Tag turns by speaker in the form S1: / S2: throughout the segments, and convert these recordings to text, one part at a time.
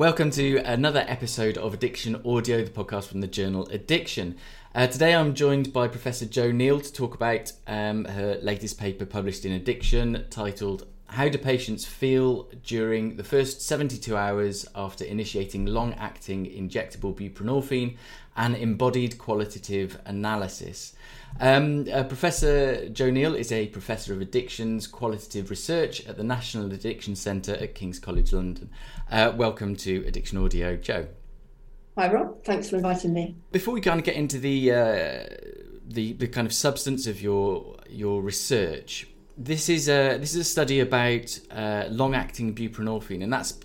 S1: Welcome to another episode of Addiction Audio, the podcast from the journal Addiction. Uh, today I'm joined by Professor Jo Neale to talk about um, her latest paper published in Addiction titled How Do Patients Feel During the First 72 Hours After Initiating Long Acting Injectable Buprenorphine and Embodied Qualitative Analysis. Um, uh, professor Jo Neale is a Professor of Addictions Qualitative Research at the National Addiction Centre at King's College London. Uh, welcome to Addiction Audio, Jo.
S2: Hi, Rob. Thanks for inviting me.
S1: Before we kind of get into the uh, the the kind of substance of your your research, this is a this is a study about uh, long acting buprenorphine, and that's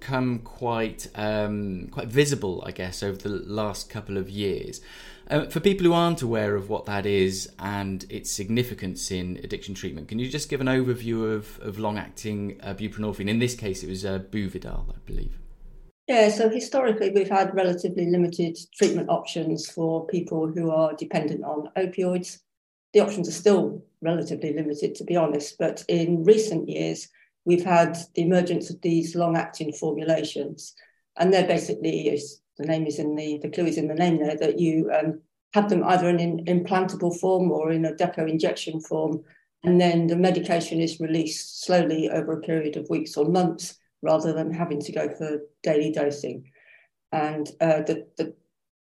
S1: come quite um, quite visible, I guess, over the last couple of years. Uh, for people who aren't aware of what that is and its significance in addiction treatment, can you just give an overview of, of long acting uh, buprenorphine? In this case, it was uh, Buvidal, I believe.
S2: Yeah, so historically, we've had relatively limited treatment options for people who are dependent on opioids. The options are still relatively limited, to be honest, but in recent years, we've had the emergence of these long acting formulations. And they're basically, as the name is in the, the clue is in the name there, that you um, have them either in an implantable form or in a depot injection form. And then the medication is released slowly over a period of weeks or months rather than having to go for daily dosing. And uh, the, the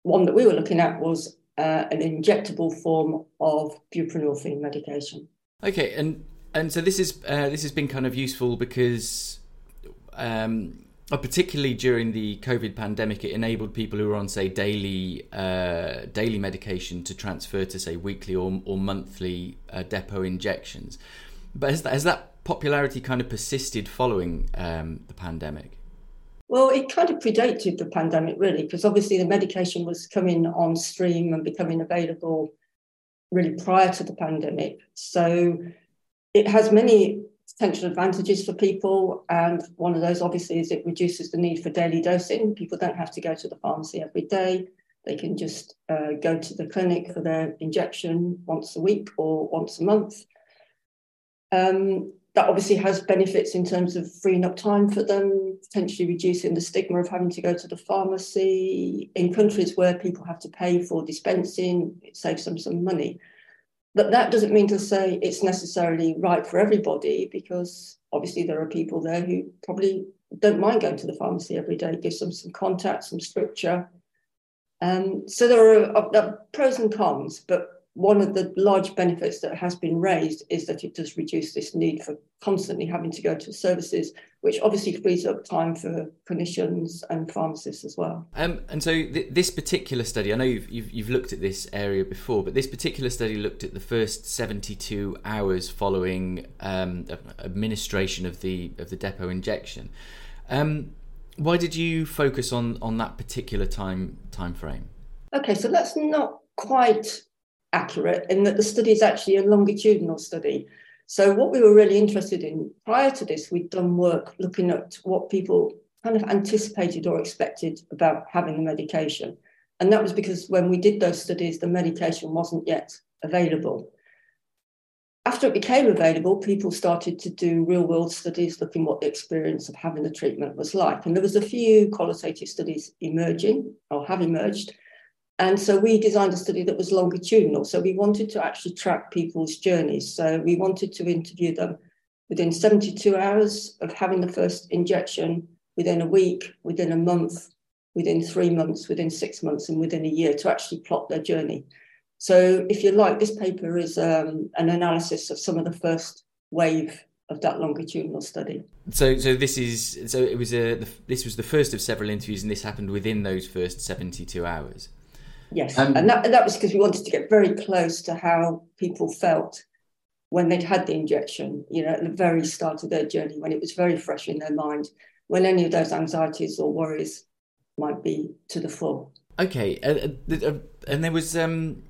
S2: one that we were looking at was uh, an injectable form of buprenorphine medication.
S1: Okay, and and so this is uh, this has been kind of useful because, um, uh, particularly during the COVID pandemic, it enabled people who were on say daily uh, daily medication to transfer to say weekly or or monthly uh, depot injections. But has that, has that popularity kind of persisted following um, the pandemic?
S2: Well, it kind of predated the pandemic, really, because obviously the medication was coming on stream and becoming available really prior to the pandemic. So it has many potential advantages for people. And one of those, obviously, is it reduces the need for daily dosing. People don't have to go to the pharmacy every day. They can just uh, go to the clinic for their injection once a week or once a month. Um, that obviously has benefits in terms of freeing up time for them, potentially reducing the stigma of having to go to the pharmacy. In countries where people have to pay for dispensing, it saves them some money. But that doesn't mean to say it's necessarily right for everybody, because obviously there are people there who probably don't mind going to the pharmacy every day. Gives them some contact, some structure. Um, so there are, uh, there are pros and cons, but one of the large benefits that has been raised is that it does reduce this need for constantly having to go to services, which obviously frees up time for clinicians and pharmacists as well.
S1: Um, and so th- this particular study, I know you've, you've, you've looked at this area before, but this particular study looked at the first 72 hours following um, administration of the of the depot injection. Um, why did you focus on on that particular time time frame?
S2: Okay, so that's not quite accurate in that the study is actually a longitudinal study. So, what we were really interested in prior to this, we'd done work looking at what people kind of anticipated or expected about having the medication. And that was because when we did those studies, the medication wasn't yet available. After it became available, people started to do real world studies looking what the experience of having the treatment was like. And there was a few qualitative studies emerging or have emerged. And so we designed a study that was longitudinal. So we wanted to actually track people's journeys. So we wanted to interview them within 72 hours of having the first injection, within a week, within a month, within three months, within six months, and within a year to actually plot their journey. So, if you like, this paper is um, an analysis of some of the first wave of that longitudinal study.
S1: So, so this is so it was a this was the first of several interviews, and this happened within those first seventy two hours.
S2: Yes, um, and that that was because we wanted to get very close to how people felt when they'd had the injection. You know, at the very start of their journey, when it was very fresh in their mind, when any of those anxieties or worries might be to the full.
S1: Okay, uh, uh, uh and there was um,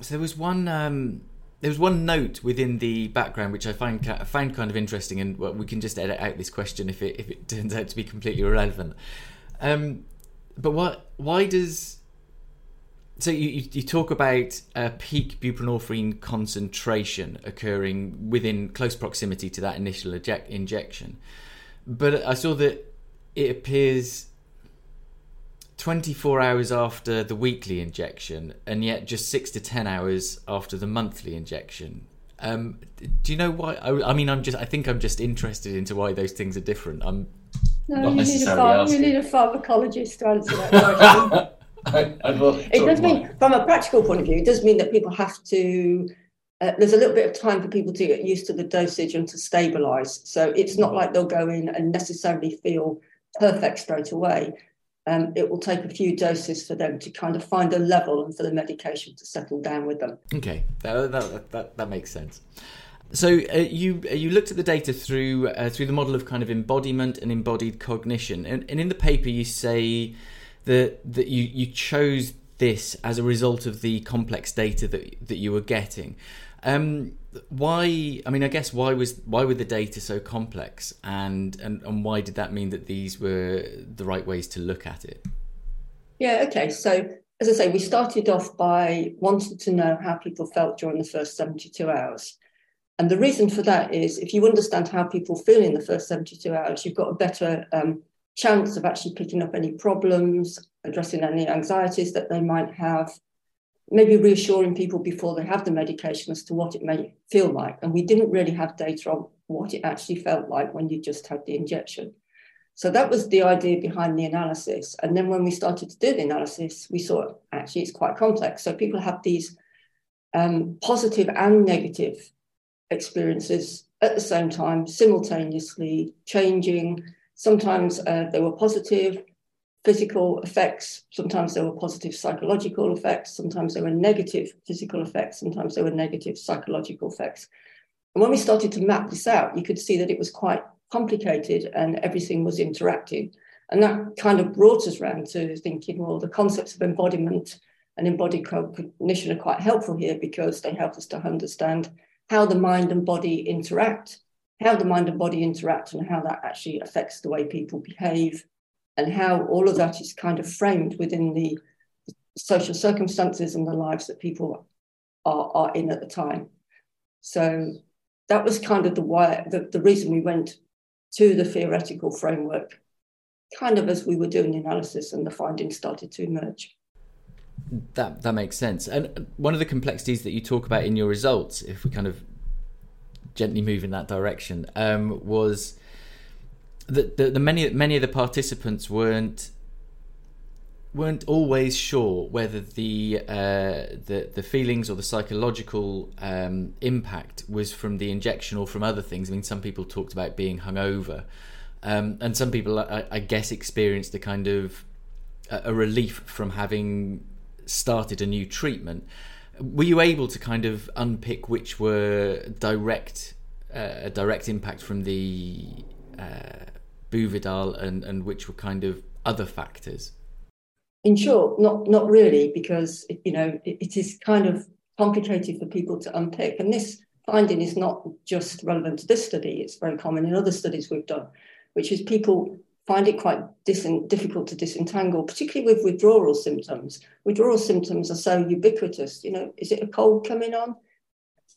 S1: so there was one um, there was one note within the background which I find I find kind of interesting, and well, we can just edit out this question if it if it turns out to be completely irrelevant. Um, but what why does so you, you talk about a peak buprenorphine concentration occurring within close proximity to that initial eject, injection, but I saw that it appears 24 hours after the weekly injection, and yet just six to 10 hours after the monthly injection. Um, do you know why? I, I, mean, I'm just. I think I'm just interested into why those things are different. I'm
S2: no, you need, a you need a pharmacologist to answer that question. I, I it does mean, from a practical point of view, it does mean that people have to. Uh, there's a little bit of time for people to get used to the dosage and to stabilize. So it's not like they'll go in and necessarily feel perfect straight away. Um, it will take a few doses for them to kind of find a level and for the medication to settle down with them.
S1: Okay, that, that, that, that makes sense. So uh, you uh, you looked at the data through uh, through the model of kind of embodiment and embodied cognition, and, and in the paper you say that that you you chose this as a result of the complex data that that you were getting. Um, why? I mean, I guess why was why were the data so complex, and, and and why did that mean that these were the right ways to look at it?
S2: Yeah. Okay. So as I say, we started off by wanting to know how people felt during the first seventy-two hours. And the reason for that is if you understand how people feel in the first 72 hours, you've got a better um, chance of actually picking up any problems, addressing any anxieties that they might have, maybe reassuring people before they have the medication as to what it may feel like. And we didn't really have data on what it actually felt like when you just had the injection. So that was the idea behind the analysis. And then when we started to do the analysis, we saw actually it's quite complex. So people have these um, positive and negative experiences at the same time, simultaneously changing. Sometimes uh, were positive physical effects, sometimes there were positive psychological effects, sometimes there were negative physical effects, sometimes there were negative psychological effects. And when we started to map this out, you could see that it was quite complicated and everything was interacting. And that kind of brought us around to thinking, well, the concepts of embodiment and embodied cognition are quite helpful here because they help us to understand how the mind and body interact, how the mind and body interact, and how that actually affects the way people behave, and how all of that is kind of framed within the social circumstances and the lives that people are, are in at the time. So that was kind of the why the, the reason we went to the theoretical framework, kind of as we were doing the analysis and the findings started to emerge.
S1: That that makes sense. And one of the complexities that you talk about in your results, if we kind of gently move in that direction, um, was that the, the many many of the participants weren't weren't always sure whether the uh, the the feelings or the psychological um, impact was from the injection or from other things. I mean, some people talked about being hungover, um, and some people, I, I, guess, experienced a kind of a, a relief from having started a new treatment. Were you able to kind of unpick which were direct uh, a direct impact from the uh, Buvidal and, and which were kind of other factors?
S2: In short, not not really, because you know it, it is kind of complicated for people to unpick, and this finding is not just relevant to this study; it's very common in other studies we've done, which is people find it quite dis- difficult to disentangle, particularly with withdrawal symptoms. Withdrawal symptoms are so ubiquitous. You know, is it a cold coming on?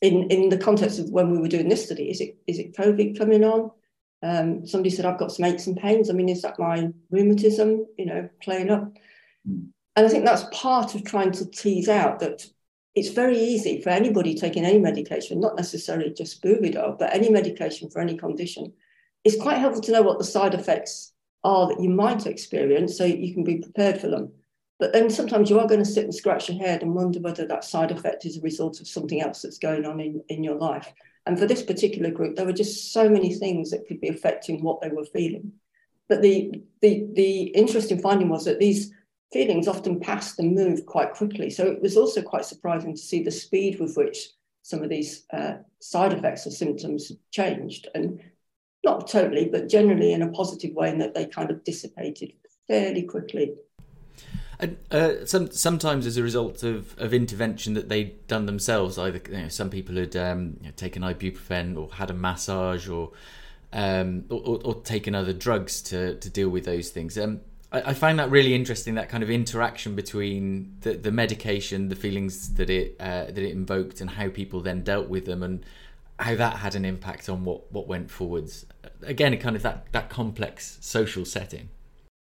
S2: In in the context of when we were doing this study, is it is it COVID coming on? Um, somebody said I've got some aches and pains. I mean, is that my rheumatism? You know, playing up. Mm. And I think that's part of trying to tease out that it's very easy for anybody taking any medication, not necessarily just Buvidal, but any medication for any condition. It's quite helpful to know what the side effects are that you might experience so you can be prepared for them. But then sometimes you are going to sit and scratch your head and wonder whether that side effect is a result of something else that's going on in, in your life. And for this particular group, there were just so many things that could be affecting what they were feeling. But the, the, the interesting finding was that these feelings often passed and moved quite quickly. So it was also quite surprising to see the speed with which some of these uh, side effects or symptoms changed. And not totally, but generally in a positive way, in that they kind of dissipated fairly quickly.
S1: And uh, some sometimes as a result of, of intervention that they'd done themselves, either you know, some people had um, you know, taken ibuprofen or had a massage or, um, or, or taken other drugs to, to deal with those things. Um, I, I find that really interesting. That kind of interaction between the, the medication, the feelings that it uh, that it invoked, and how people then dealt with them, and how that had an impact on what what went forwards. Again, kind of that that complex social setting.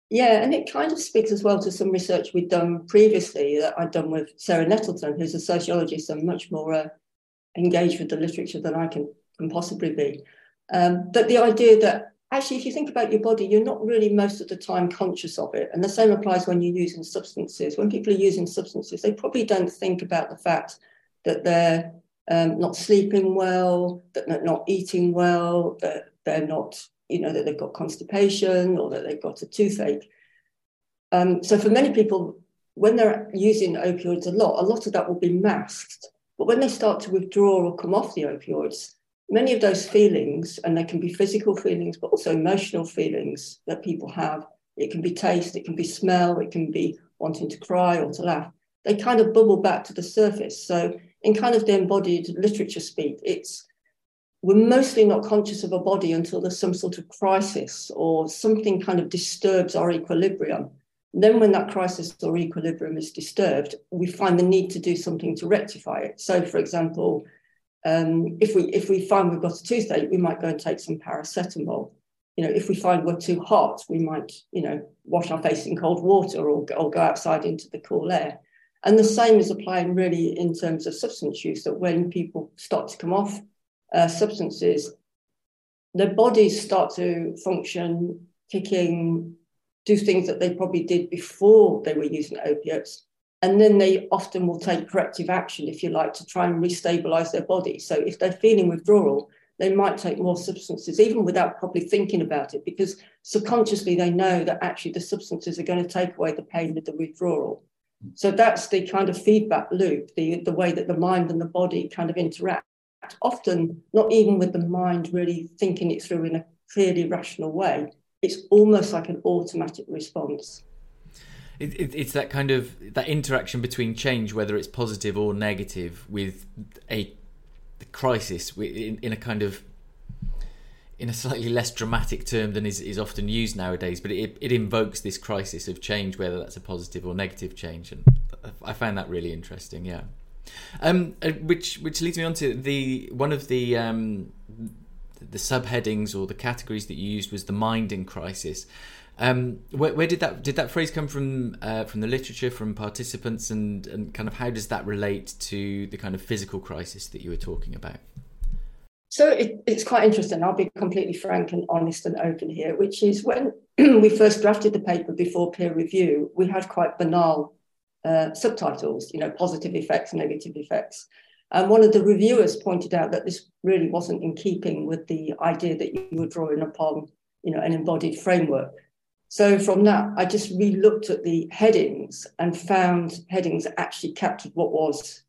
S2: Yeah, and it kind of speaks as well to some research we'd done previously that I'd done with Sarah Nettleton, who's a sociologist and much more uh, engaged with the literature than I can, can possibly be. Um, but the idea that actually, if you think about your body, you're not really most of the time conscious of it. And the same applies when you're using substances. When people are using substances, they probably don't think about the fact that they're um, not sleeping well, that they're not eating well, that they're not you know, that they've got constipation or that they've got a toothache. Um, so for many people, when they're using opioids a lot, a lot of that will be masked. But when they start to withdraw or come off the opioids, many of those feelings, and they can be physical feelings, but also emotional feelings that people have, it can be taste, it can be smell, it can be wanting to cry or to laugh, they kind of bubble back to the surface. So in kind of the embodied literature speak, it's we're mostly not conscious of a body until there's some sort of crisis or something kind of disturbs our equilibrium. And then, when that crisis or equilibrium is disturbed, we find the need to do something to rectify it. So, for example, um, if we if we find we've got a toothache, we might go and take some paracetamol. You know, if we find we're too hot, we might you know wash our face in cold water or, or go outside into the cool air. And the same is applying really in terms of substance use. That when people start to come off uh, substances, their bodies start to function, kicking, do things that they probably did before they were using opiates. And then they often will take corrective action, if you like, to try and restabilize their body. So if they're feeling withdrawal, they might take more substances, even without probably thinking about it, because subconsciously they know that actually the substances are going to take away the pain with the withdrawal. So that's the kind of feedback loop, the, the way that the mind and the body kind of interact often not even with the mind really thinking it through in a clearly rational way. It's almost like an automatic response.
S1: It, it, it's that kind of that interaction between change, whether it's positive or negative, with a crisis in, in a kind of in a slightly less dramatic term than is, is often used nowadays, but it, it invokes this crisis of change, whether that's a positive or negative change, and I find that really interesting. Yeah. Um, uh, which which leads me on to the one of the um, the subheadings or the categories that you used was the mind in crisis. Um, where, where, did that did that phrase come from? Uh, from the literature, from participants, and and kind of how does that relate to the kind of physical crisis that you were talking about?
S2: So it, it's quite interesting. I'll be completely frank and honest and open here, which is when we first drafted the paper before peer review, we had quite banal uh, subtitles, you know, positive effects, negative effects. And one of the reviewers pointed out that this really wasn't in keeping with the idea that you were drawing upon, you know, an embodied framework. So from that, I just re-looked at the headings and found headings actually captured what was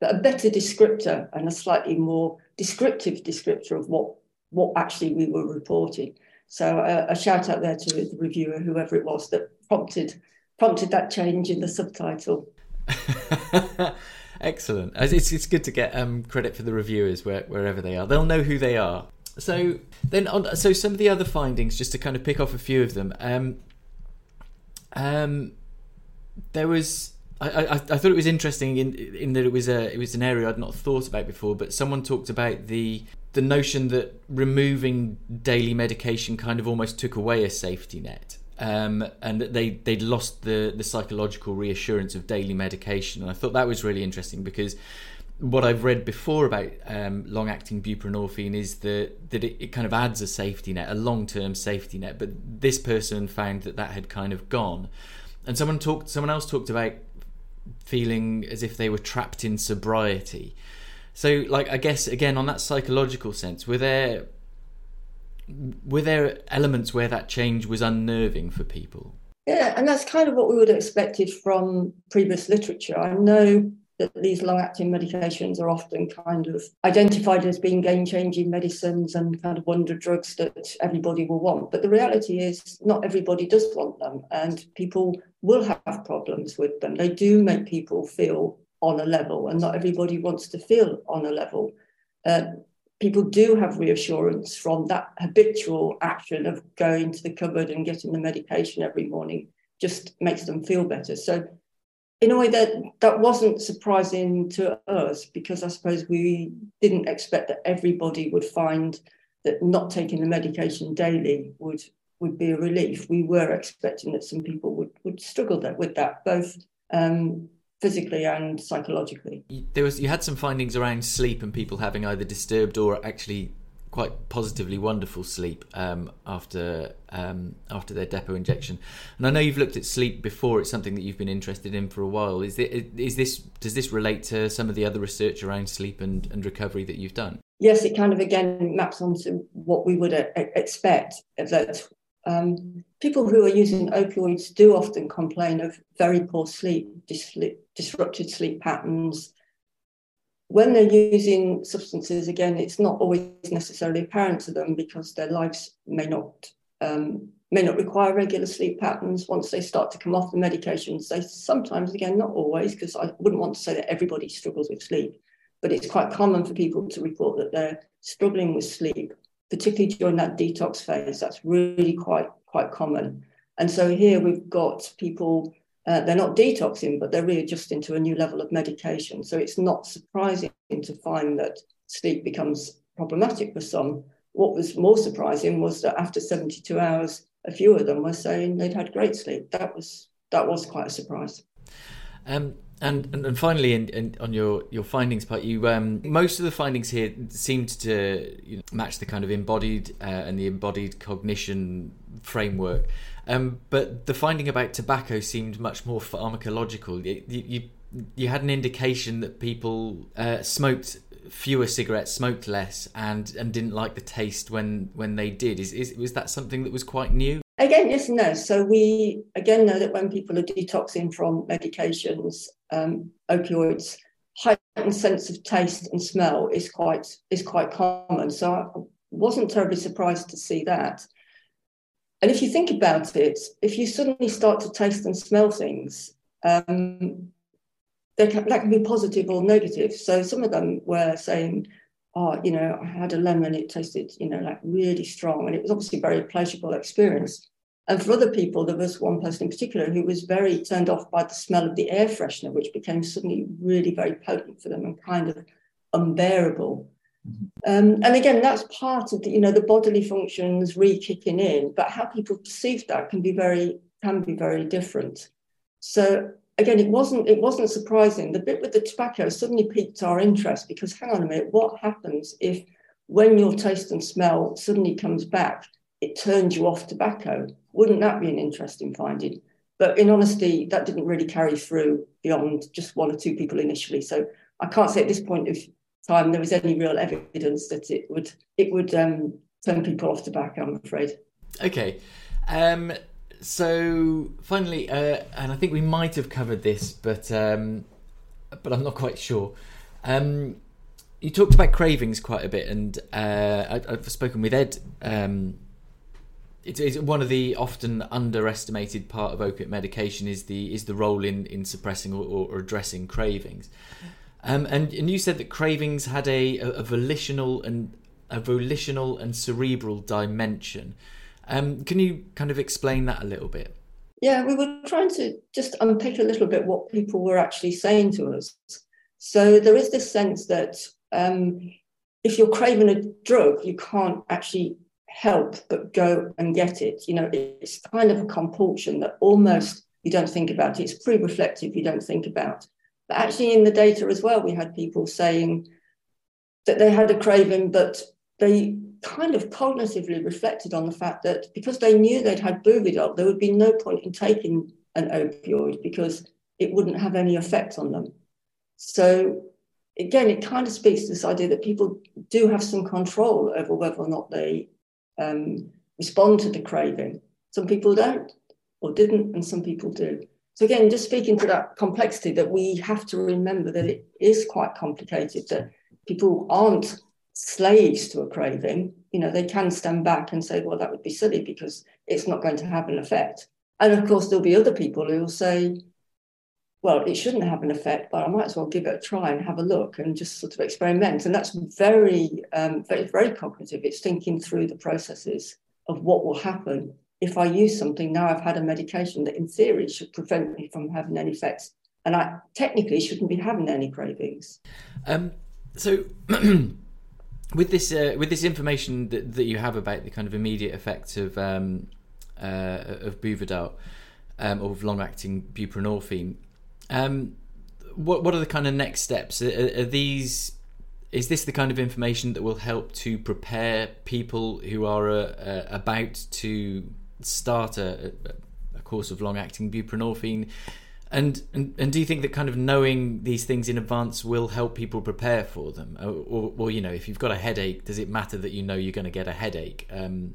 S2: a better descriptor and a slightly more descriptive descriptor of what what actually we were reporting. So uh, a shout out there to the reviewer, whoever it was that prompted prompted that change in the subtitle.
S1: Excellent. It's, it's good to get um, credit for the reviewers where, wherever they are. They'll know who they are. So then, on, so some of the other findings, just to kind of pick off a few of them. Um, um, there was I, I, I, thought it was interesting in in that it was a it was an area I'd not thought about before, but someone talked about the the notion that removing daily medication kind of almost took away a safety net um, and that they they'd lost the the psychological reassurance of daily medication. And I thought that was really interesting because what I've read before about um, long acting buprenorphine is that that it, it, kind of adds a safety net, a long term safety net. But this person found that that had kind of gone, and someone talked, someone else talked about feeling as if they were trapped in sobriety. So, like, I guess again on that psychological sense, were there were there elements where that change was unnerving for people?
S2: Yeah, and that's kind of what we would have expected from previous literature. I know that these long acting medications are often kind of identified as being game changing medicines and kind of wonder drugs that everybody will want. But the reality is, not everybody does want them, and people will have problems with them. They do make people feel on a level, and not everybody wants to feel on a level. Uh, people do have reassurance from that habitual action of going to the cupboard and getting the medication every morning just makes them feel better so in a way that that wasn't surprising to us because i suppose we didn't expect that everybody would find that not taking the medication daily would would be a relief. We were expecting that some people would, would struggle with that, both um, physically and psychologically.
S1: There was you had some findings around sleep and people having either disturbed or actually quite positively wonderful sleep um, after um, after their depot injection. And I know you've looked at sleep before; it's something that you've been interested in for a while. Is, it, is this does this relate to some of the other research around sleep and, and recovery that you've done?
S2: Yes, it kind of again maps onto what we would uh, expect that um, people who are using opioids do often complain of very poor sleep, dis- disrupted sleep patterns. When they're using substances, again, it's not always necessarily apparent to them because their lives may not um, may not require regular sleep patterns. Once they start to come off the medications, they sometimes, again, not always, because I wouldn't want to say that everybody struggles with sleep, but it's quite common for people to report that they're struggling with sleep particularly during that detox phase. That's really quite quite common. And so here we've got people. Uh, they're not detoxing, but they're readjusting to a new level of medication. So it's not surprising to find that sleep becomes problematic for some. What was more surprising was that after 72 hours, a few of them were saying they'd had great sleep. That was that was quite a surprise.
S1: Um, and, and, and finally, in, in, on your, your findings part, you um, most of the findings here seemed to you know, match the kind of embodied uh, and the embodied cognition framework, um, but the finding about tobacco seemed much more pharmacological. You, you, you had an indication that people uh, smoked fewer cigarettes, smoked less, and and didn't like the taste when when they did. Is, is was that something that was quite new?
S2: Again, yes and no. So we again know that when people are detoxing from medications, um, opioids, heightened sense of taste and smell is quite is quite common. So I wasn't terribly surprised to see that. And if you think about it, if you suddenly start to taste and smell things, um, can, that can be positive or negative. So some of them were saying, oh, you know, I had a lemon, it tasted, you know, like really strong. And it was obviously a very pleasurable experience. And for other people, there was one person in particular who was very turned off by the smell of the air freshener, which became suddenly really very potent for them and kind of unbearable. Um, and again, that's part of the, you know, the bodily functions re-kicking in, but how people perceive that can be very can be very different. So again, it wasn't it wasn't surprising. The bit with the tobacco suddenly piqued our interest because hang on a minute, what happens if when your taste and smell suddenly comes back, it turns you off tobacco? Wouldn't that be an interesting finding? But in honesty, that didn't really carry through beyond just one or two people initially. So I can't say at this point of time there was any real evidence that it would it would um, turn people off tobacco. I'm afraid.
S1: Okay. Um, so finally, uh, and I think we might have covered this, but um, but I'm not quite sure. Um, you talked about cravings quite a bit, and uh, I, have spoken with Ed. Um, it's, one of the often underestimated part of opiate medication is the is the role in, in suppressing or, or addressing cravings. Um, and and you said that cravings had a, a, a volitional and a volitional and cerebral dimension. Um, can you kind of explain that a little bit?
S2: Yeah, we were trying to just unpick a little bit what people were actually saying to us. So there is this sense that um, if you're craving a drug, you can't actually help but go and get it. You know, it's kind of a compulsion that almost you don't think about. It's pre-reflective, you don't think about. But actually, in the data as well, we had people saying that they had a craving, but they kind of cognitively reflected on the fact that because they knew they'd had Buvidal, there would be no point in taking an opioid because it wouldn't have any effect on them. So again, it kind of speaks to this idea that people do have some control over whether or not they um, respond to the craving. Some people don't or didn't, and some people do. So again, just speaking to that complexity that we have to remember that it is quite complicated, that people aren't slaves to a craving, you know, they can stand back and say, well, that would be silly because it's not going to have an effect. And of course, there'll be other people who will say, well, it shouldn't have an effect, but I might as well give it a try and have a look and just sort of experiment. And that's very, um, very, very cognitive. It's thinking through the processes of what will happen if I use something. Now I've had a medication that, in theory, should prevent me from having any effects, and I technically shouldn't be having any cravings.
S1: Um, so. with this uh, with this information that, that you have about the kind of immediate effects of um, uh, of Buvidal um, or of long-acting buprenorphine. Um, what what are the kind of next steps? Are, are, these is this the kind of information that will help to prepare people who are uh, uh, about to start a, a course of long-acting buprenorphine? And, and and do you think that kind of knowing these things in advance will help people prepare for them, or, or, or you know, if you've got a headache, does it matter that you know you're going to get a headache? Um,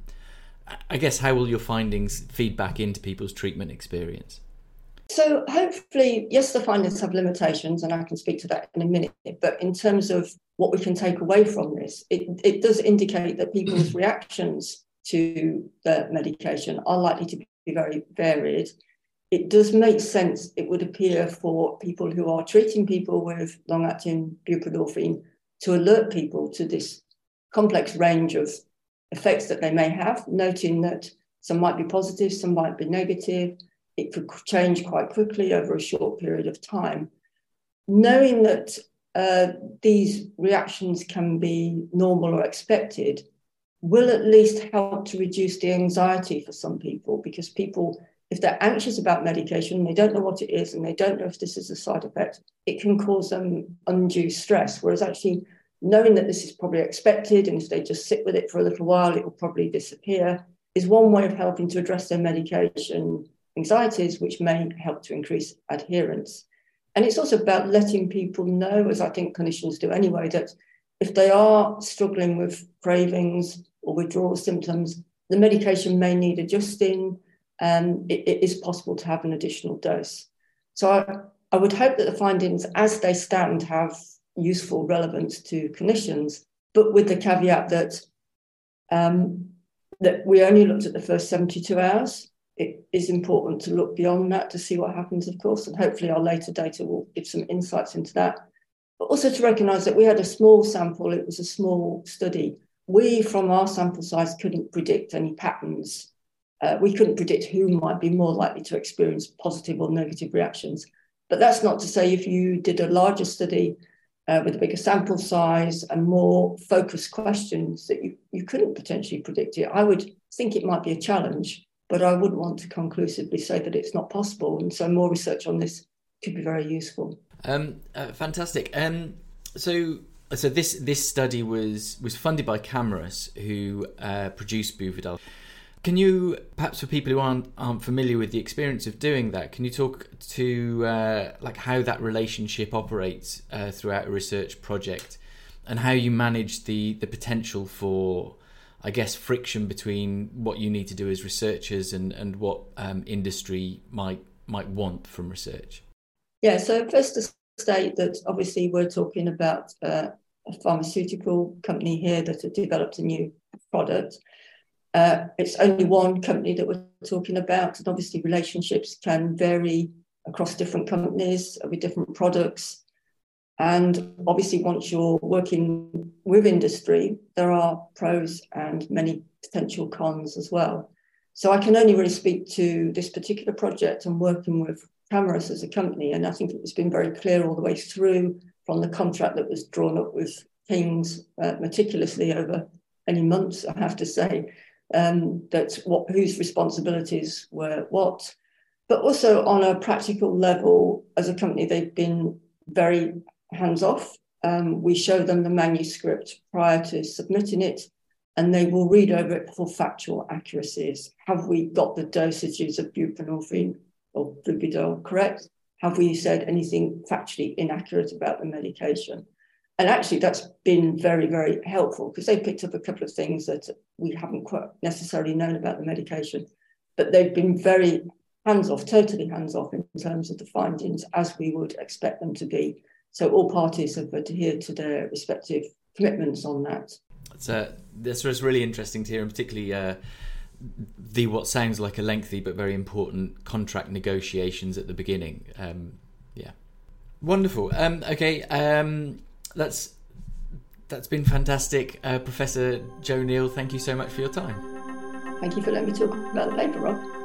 S1: I guess how will your findings feed back into people's treatment experience?
S2: So hopefully, yes, the findings have limitations, and I can speak to that in a minute. But in terms of what we can take away from this, it, it does indicate that people's reactions to the medication are likely to be very varied. It does make sense, it would appear, for people who are treating people with long acting buprenorphine to alert people to this complex range of effects that they may have, noting that some might be positive, some might be negative it could change quite quickly over a short period of time. Knowing that uh, these reactions can be normal or expected will at least help to reduce the anxiety for some people because people if they're anxious about medication they don't know what it is and they don't know if this is a side effect it can cause them undue stress whereas actually knowing that this is probably expected and if they just sit with it for a little while it will probably disappear is one way of helping to address their medication anxieties, which may help to increase adherence. And it's also about letting people know, as I think clinicians do anyway, that if they are struggling with cravings or withdrawal symptoms, the medication may need adjusting. and it, it is possible to have an additional dose. So I, I would hope that the findings, as they stand, have useful relevance to clinicians, but with the caveat that um, that we only looked at the first 72 hours it is important to look beyond that to see what happens, of course, and hopefully our later data will give some insights into that. But also to recognise that we had a small sample, it was a small study. We, from our sample size, couldn't predict any patterns. Uh, we couldn't predict who might be more likely to experience positive or negative reactions. But that's not to say if you did a larger study uh, with a bigger sample size and more focused questions that you, you couldn't potentially predict it. I would think it might be a challenge but I wouldn't want to conclusively say that it's not possible. And so more research on this could be very useful.
S1: Um, uh, fantastic. Um, so so this this study was was funded by Camurus, who uh, produced Buvidal. Can you, perhaps for people who aren't aren't familiar with the experience of doing that, can you talk to uh, like how that relationship operates uh, throughout a research project, and how you manage the the potential for I guess, friction between what you need to do as researchers and, and what um, industry might might want from research?
S2: Yeah, so first to state that obviously we're talking about uh, a pharmaceutical company here that have developed a new product. Uh, it's only one company that we're talking about, and obviously relationships can vary across different companies with different products. And obviously, once you're working with industry, there are pros and many potential cons as well. So I can only really speak to this particular project and working with Camurus as a company. And I think it's been very clear all the way through from the contract that was drawn up with Kings uh, meticulously over many months, I have to say, um, that what whose responsibilities were what. But also on a practical level, as a company, they've been very hands off. Um, we show them the manuscript prior to submitting it, and they will read over it for factual accuracies. Have we got the dosages of buprenorphine or Buvidal correct? Have we said anything factually inaccurate about the medication? And actually, that's been very, very helpful because they picked up a couple of things that we haven't quite necessarily known about the medication, but they've been very hands off, totally hands off in terms of the findings, as we would expect them to be so all parties have adhered to their respective commitments on that.
S1: So this was really interesting to hear, and particularly uh, the what sounds like a lengthy but very important contract negotiations at the beginning. Um, yeah, wonderful. Um, okay, um, that's that's been fantastic, uh, Professor Jo Neale. Thank you so much for your time.
S2: Thank you for letting me talk about the paper, Rob.